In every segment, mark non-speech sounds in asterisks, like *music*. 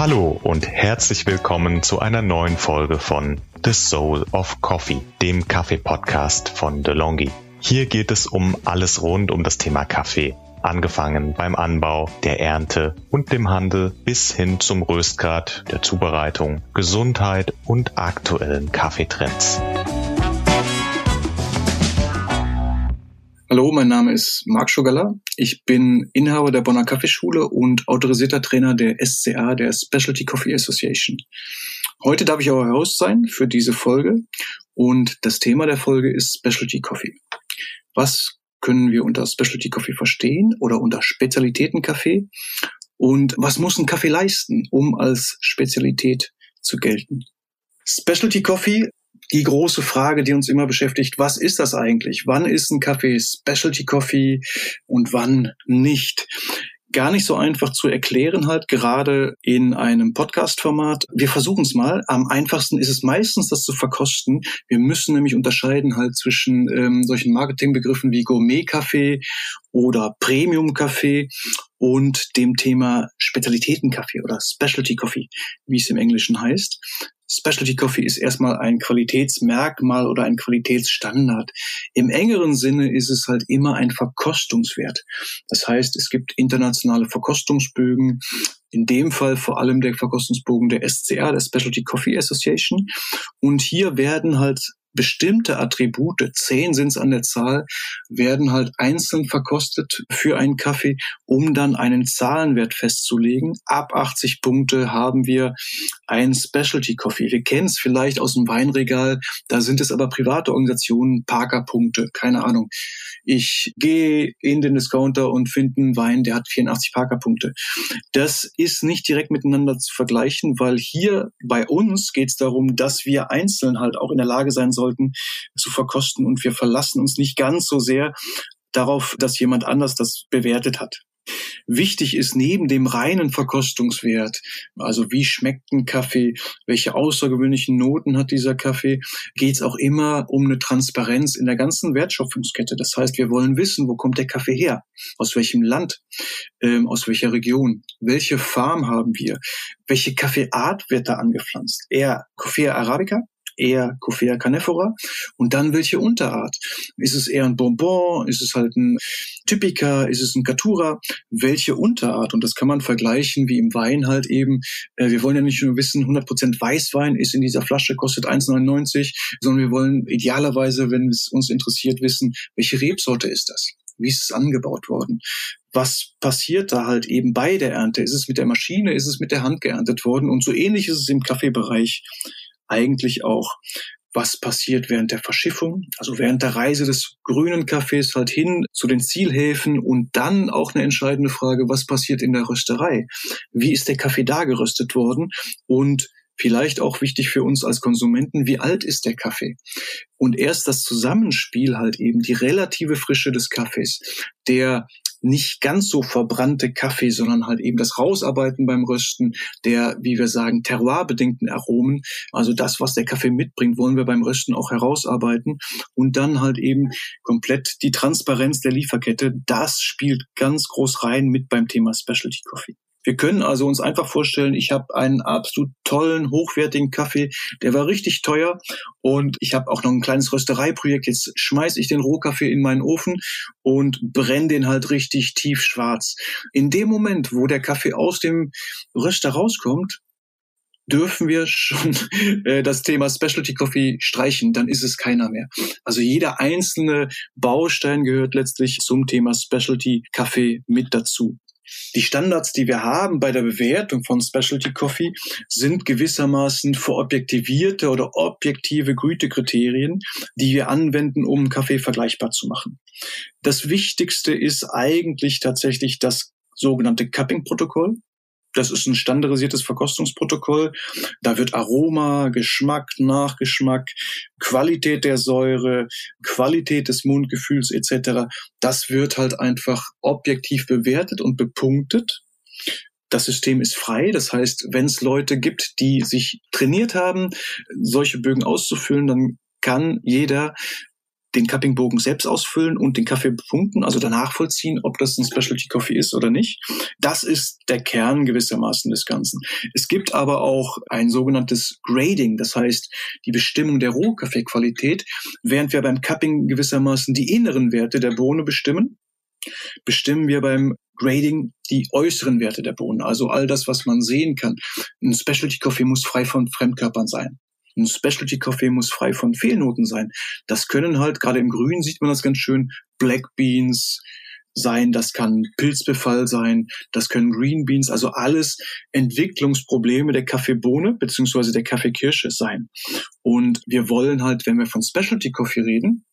Hallo und herzlich willkommen zu einer neuen Folge von The Soul of Coffee, dem Kaffee-Podcast von DeLonghi. Hier geht es um alles rund um das Thema Kaffee, angefangen beim Anbau, der Ernte und dem Handel bis hin zum Röstgrad, der Zubereitung, Gesundheit und aktuellen Kaffeetrends. Hallo, mein Name ist Marc Schugala. Ich bin Inhaber der Bonner Kaffeeschule und autorisierter Trainer der SCA, der Specialty Coffee Association. Heute darf ich euer Host sein für diese Folge und das Thema der Folge ist Specialty Coffee. Was können wir unter Specialty Coffee verstehen oder unter Spezialitätenkaffee? Und was muss ein Kaffee leisten, um als Spezialität zu gelten? Specialty Coffee die große Frage, die uns immer beschäftigt, was ist das eigentlich? Wann ist ein Kaffee Specialty Coffee und wann nicht? Gar nicht so einfach zu erklären halt, gerade in einem Podcast-Format. Wir versuchen es mal. Am einfachsten ist es meistens, das zu verkosten. Wir müssen nämlich unterscheiden halt zwischen ähm, solchen Marketingbegriffen wie Gourmet-Kaffee oder Premium-Kaffee und dem Thema Spezialitäten-Kaffee oder Specialty Coffee, wie es im Englischen heißt. Specialty Coffee ist erstmal ein Qualitätsmerkmal oder ein Qualitätsstandard. Im engeren Sinne ist es halt immer ein Verkostungswert. Das heißt, es gibt internationale Verkostungsbögen, in dem Fall vor allem der Verkostungsbogen der SCA, der Specialty Coffee Association. Und hier werden halt bestimmte Attribute, zehn sind es an der Zahl, werden halt einzeln verkostet für einen Kaffee, um dann einen Zahlenwert festzulegen. Ab 80 Punkte haben wir einen Specialty Coffee. Wir kennen es vielleicht aus dem Weinregal, da sind es aber private Organisationen, Parker-Punkte, keine Ahnung. Ich gehe in den Discounter und finde einen Wein, der hat 84 Parker-Punkte. Das ist nicht direkt miteinander zu vergleichen, weil hier bei uns geht es darum, dass wir einzeln halt auch in der Lage sein sollen, sollten, zu verkosten. Und wir verlassen uns nicht ganz so sehr darauf, dass jemand anders das bewertet hat. Wichtig ist neben dem reinen Verkostungswert, also wie schmeckt ein Kaffee, welche außergewöhnlichen Noten hat dieser Kaffee, geht es auch immer um eine Transparenz in der ganzen Wertschöpfungskette. Das heißt, wir wollen wissen, wo kommt der Kaffee her, aus welchem Land, ähm, aus welcher Region, welche Farm haben wir, welche Kaffeeart wird da angepflanzt, eher Coffea arabica eher Coffea canephora und dann welche Unterart. Ist es eher ein Bonbon? Ist es halt ein Typica? Ist es ein Catura? Welche Unterart? Und das kann man vergleichen wie im Wein halt eben. Äh, wir wollen ja nicht nur wissen, 100% Weißwein ist in dieser Flasche, kostet 1,99, sondern wir wollen idealerweise, wenn es uns interessiert, wissen, welche Rebsorte ist das? Wie ist es angebaut worden? was passiert da halt eben bei der Ernte? Ist es mit der Maschine? Ist es mit der Hand geerntet worden? Und so ähnlich ist es im Kaffeebereich eigentlich auch, was passiert während der Verschiffung, also während der Reise des grünen Kaffees halt hin zu den Zielhäfen und dann auch eine entscheidende Frage, was passiert in der Rösterei? Wie ist der Kaffee da geröstet worden? Und vielleicht auch wichtig für uns als Konsumenten, wie alt ist der Kaffee? Und erst das Zusammenspiel halt eben, die relative Frische des Kaffees, der nicht ganz so verbrannte Kaffee, sondern halt eben das Rausarbeiten beim Rösten der, wie wir sagen, terroirbedingten Aromen. Also das, was der Kaffee mitbringt, wollen wir beim Rösten auch herausarbeiten. Und dann halt eben komplett die Transparenz der Lieferkette. Das spielt ganz groß rein mit beim Thema Specialty Coffee. Wir können also uns einfach vorstellen, ich habe einen absolut tollen, hochwertigen Kaffee, der war richtig teuer und ich habe auch noch ein kleines Röstereiprojekt. Jetzt schmeiße ich den Rohkaffee in meinen Ofen und brenne den halt richtig tief schwarz. In dem Moment, wo der Kaffee aus dem Röster rauskommt, dürfen wir schon *laughs* äh, das Thema Specialty Coffee streichen, dann ist es keiner mehr. Also jeder einzelne Baustein gehört letztlich zum Thema Specialty Kaffee mit dazu. Die Standards, die wir haben bei der Bewertung von Specialty Coffee, sind gewissermaßen verobjektivierte oder objektive Gütekriterien, die wir anwenden, um Kaffee vergleichbar zu machen. Das Wichtigste ist eigentlich tatsächlich das sogenannte Cupping-Protokoll. Das ist ein standardisiertes Verkostungsprotokoll. Da wird Aroma, Geschmack, Nachgeschmack, Qualität der Säure, Qualität des Mundgefühls etc. Das wird halt einfach objektiv bewertet und bepunktet. Das System ist frei, das heißt, wenn es Leute gibt, die sich trainiert haben, solche Bögen auszufüllen, dann kann jeder den Cuppingbogen selbst ausfüllen und den Kaffee befunken, also danach vollziehen, ob das ein Specialty Coffee ist oder nicht. Das ist der Kern gewissermaßen des Ganzen. Es gibt aber auch ein sogenanntes Grading, das heißt die Bestimmung der Rohkaffeequalität, während wir beim Cupping gewissermaßen die inneren Werte der Bohne bestimmen bestimmen wir beim Grading die äußeren Werte der Bohnen, also all das, was man sehen kann. Ein Specialty Coffee muss frei von Fremdkörpern sein. Ein Specialty Coffee muss frei von Fehlnoten sein. Das können halt, gerade im Grün sieht man das ganz schön, Black Beans sein, das kann Pilzbefall sein, das können Green Beans, also alles Entwicklungsprobleme der Kaffeebohne beziehungsweise der Kaffeekirsche sein. Und wir wollen halt, wenn wir von Specialty Coffee reden,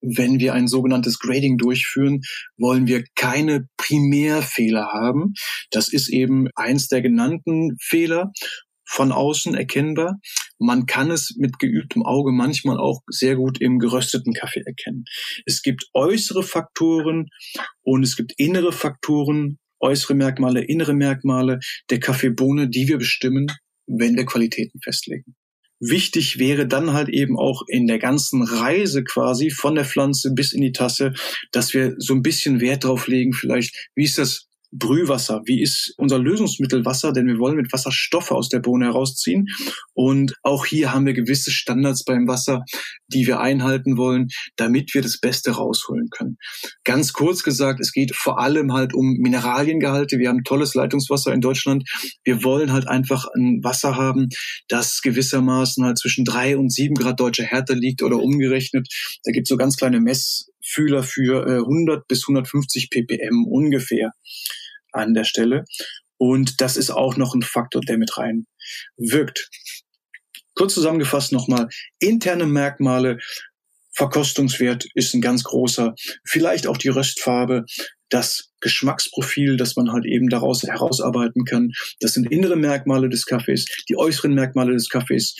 wenn wir ein sogenanntes Grading durchführen, wollen wir keine Primärfehler haben. Das ist eben eins der genannten Fehler von außen erkennbar. Man kann es mit geübtem Auge manchmal auch sehr gut im gerösteten Kaffee erkennen. Es gibt äußere Faktoren und es gibt innere Faktoren, äußere Merkmale, innere Merkmale der Kaffeebohne, die wir bestimmen, wenn wir Qualitäten festlegen. Wichtig wäre dann halt eben auch in der ganzen Reise quasi von der Pflanze bis in die Tasse, dass wir so ein bisschen Wert drauf legen, vielleicht, wie ist das Brühwasser, wie ist unser Lösungsmittel Wasser, denn wir wollen mit Wasser Stoffe aus der Bohne herausziehen. Und auch hier haben wir gewisse Standards beim Wasser, die wir einhalten wollen, damit wir das Beste rausholen können. Ganz kurz gesagt, es geht vor allem halt um Mineraliengehalte. Wir haben tolles Leitungswasser in Deutschland. Wir wollen halt einfach ein Wasser haben, das gewissermaßen halt zwischen drei und sieben Grad deutscher Härte liegt oder umgerechnet. Da gibt es so ganz kleine Messfühler für 100 äh, bis 150 ppm ungefähr an der Stelle. Und das ist auch noch ein Faktor, der mit rein wirkt. Kurz zusammengefasst nochmal, interne Merkmale, Verkostungswert ist ein ganz großer, vielleicht auch die Röstfarbe, das Geschmacksprofil, das man halt eben daraus herausarbeiten kann. Das sind innere Merkmale des Kaffees, die äußeren Merkmale des Kaffees,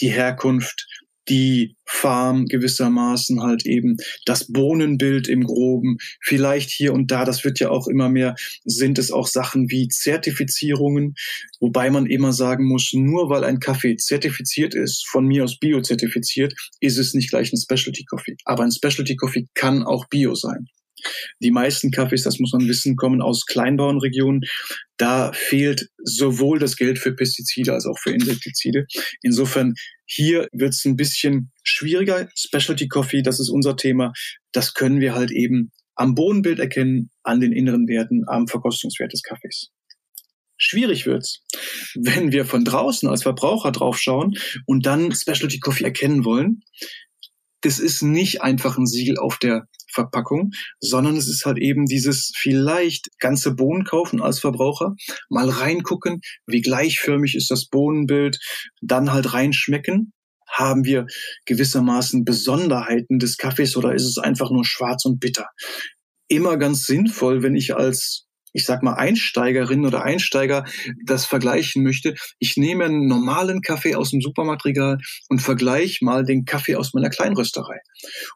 die Herkunft, die Farm gewissermaßen halt eben das Bohnenbild im Groben, vielleicht hier und da, das wird ja auch immer mehr, sind es auch Sachen wie Zertifizierungen, wobei man immer sagen muss, nur weil ein Kaffee zertifiziert ist, von mir aus bio-zertifiziert, ist es nicht gleich ein Specialty Coffee. Aber ein Specialty Coffee kann auch bio sein. Die meisten Kaffees, das muss man wissen, kommen aus Kleinbauernregionen. Da fehlt sowohl das Geld für Pestizide als auch für Insektizide. Insofern hier wird es ein bisschen schwieriger. Specialty Coffee, das ist unser Thema. Das können wir halt eben am Bodenbild erkennen, an den inneren Werten, am Verkostungswert des Kaffees. Schwierig wird's, wenn wir von draußen als Verbraucher draufschauen und dann Specialty Coffee erkennen wollen. Das ist nicht einfach ein Siegel auf der Verpackung, sondern es ist halt eben dieses vielleicht ganze Bohnen kaufen als Verbraucher, mal reingucken, wie gleichförmig ist das Bohnenbild, dann halt reinschmecken. Haben wir gewissermaßen Besonderheiten des Kaffees oder ist es einfach nur schwarz und bitter? Immer ganz sinnvoll, wenn ich als ich sag mal, Einsteigerin oder Einsteiger das vergleichen möchte. Ich nehme einen normalen Kaffee aus dem Supermarktregal und vergleiche mal den Kaffee aus meiner Kleinrösterei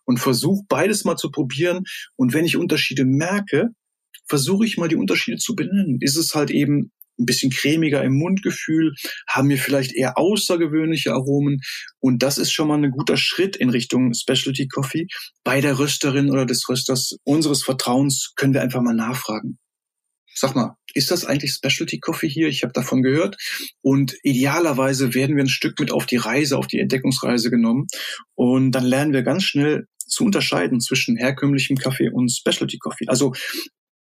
und versuche beides mal zu probieren. Und wenn ich Unterschiede merke, versuche ich mal die Unterschiede zu benennen. Ist es halt eben ein bisschen cremiger im Mundgefühl, haben wir vielleicht eher außergewöhnliche Aromen. Und das ist schon mal ein guter Schritt in Richtung Specialty Coffee. Bei der Rösterin oder des Rösters unseres Vertrauens können wir einfach mal nachfragen sag mal, ist das eigentlich Specialty Coffee hier? Ich habe davon gehört. Und idealerweise werden wir ein Stück mit auf die Reise, auf die Entdeckungsreise genommen. Und dann lernen wir ganz schnell zu unterscheiden zwischen herkömmlichem Kaffee und Specialty Coffee. Also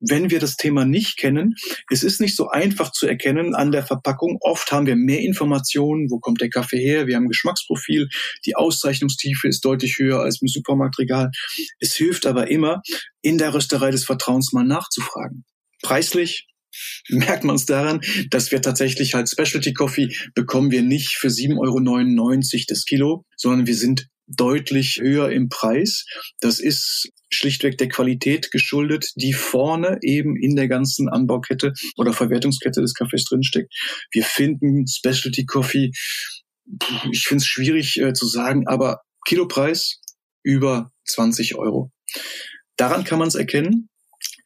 wenn wir das Thema nicht kennen, es ist nicht so einfach zu erkennen an der Verpackung. Oft haben wir mehr Informationen, wo kommt der Kaffee her, wir haben Geschmacksprofil, die Auszeichnungstiefe ist deutlich höher als im Supermarktregal. Es hilft aber immer, in der Rösterei des Vertrauens mal nachzufragen. Preislich merkt man es daran, dass wir tatsächlich halt Specialty Coffee bekommen wir nicht für 7,99 Euro das Kilo, sondern wir sind deutlich höher im Preis. Das ist schlichtweg der Qualität geschuldet, die vorne eben in der ganzen Anbaukette oder Verwertungskette des Kaffees drinsteckt. Wir finden Specialty Coffee, ich finde es schwierig äh, zu sagen, aber Kilopreis über 20 Euro. Daran kann man es erkennen.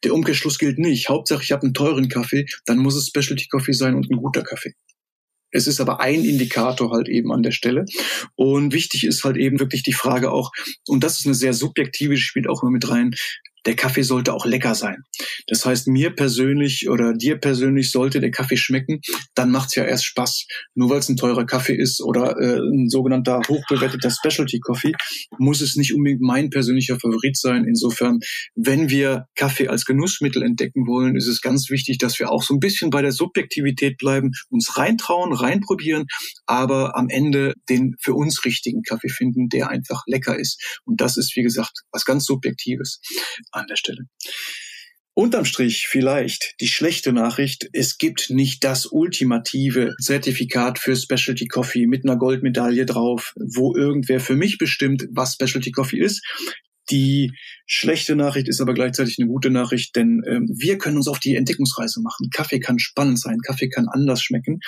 Der Umkehrschluss gilt nicht. Hauptsache, ich habe einen teuren Kaffee, dann muss es Specialty Coffee sein und ein guter Kaffee. Es ist aber ein Indikator halt eben an der Stelle. Und wichtig ist halt eben wirklich die Frage auch, und das ist eine sehr subjektive, spielt auch immer mit rein, der Kaffee sollte auch lecker sein. Das heißt, mir persönlich oder dir persönlich sollte der Kaffee schmecken, dann macht's ja erst Spaß. Nur weil es ein teurer Kaffee ist oder äh, ein sogenannter hochbewerteter Specialty Coffee, muss es nicht unbedingt mein persönlicher Favorit sein. Insofern, wenn wir Kaffee als Genussmittel entdecken wollen, ist es ganz wichtig, dass wir auch so ein bisschen bei der Subjektivität bleiben, uns reintrauen, reinprobieren, aber am Ende den für uns richtigen Kaffee finden, der einfach lecker ist. Und das ist, wie gesagt, was ganz Subjektives an der Stelle. Unterm Strich vielleicht die schlechte Nachricht, es gibt nicht das ultimative Zertifikat für Specialty Coffee mit einer Goldmedaille drauf, wo irgendwer für mich bestimmt, was Specialty Coffee ist. Die schlechte Nachricht ist aber gleichzeitig eine gute Nachricht, denn ähm, wir können uns auf die Entdeckungsreise machen. Kaffee kann spannend sein, Kaffee kann anders schmecken.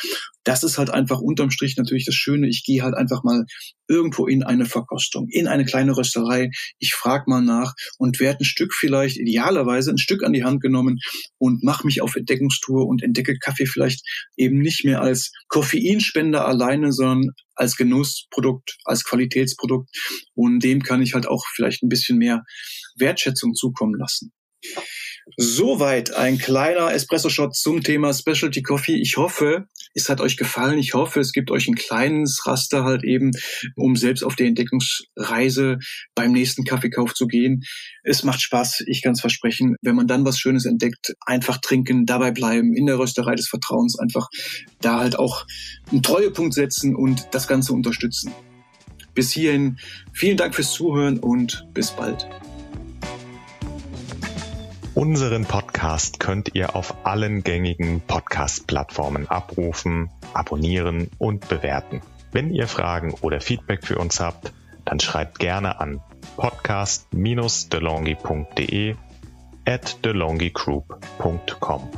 Das ist halt einfach unterm Strich natürlich das Schöne. Ich gehe halt einfach mal irgendwo in eine Verkostung, in eine kleine Rösterei. Ich frage mal nach und werde ein Stück vielleicht, idealerweise ein Stück an die Hand genommen und mache mich auf Entdeckungstour und entdecke Kaffee vielleicht eben nicht mehr als Koffeinspender alleine, sondern als Genussprodukt, als Qualitätsprodukt. Und dem kann ich halt auch vielleicht ein bisschen mehr Wertschätzung zukommen lassen. Soweit ein kleiner Espresso-Shot zum Thema Specialty Coffee. Ich hoffe, es hat euch gefallen. Ich hoffe, es gibt euch ein kleines Raster halt eben, um selbst auf die Entdeckungsreise beim nächsten Kaffeekauf zu gehen. Es macht Spaß, ich kann es versprechen. Wenn man dann was Schönes entdeckt, einfach trinken, dabei bleiben, in der Rösterei des Vertrauens einfach da halt auch einen Treuepunkt setzen und das Ganze unterstützen. Bis hierhin vielen Dank fürs Zuhören und bis bald. Unseren Podcast könnt ihr auf allen gängigen Podcast-Plattformen abrufen, abonnieren und bewerten. Wenn ihr Fragen oder Feedback für uns habt, dann schreibt gerne an podcast-delongi.de at delongigroup.com.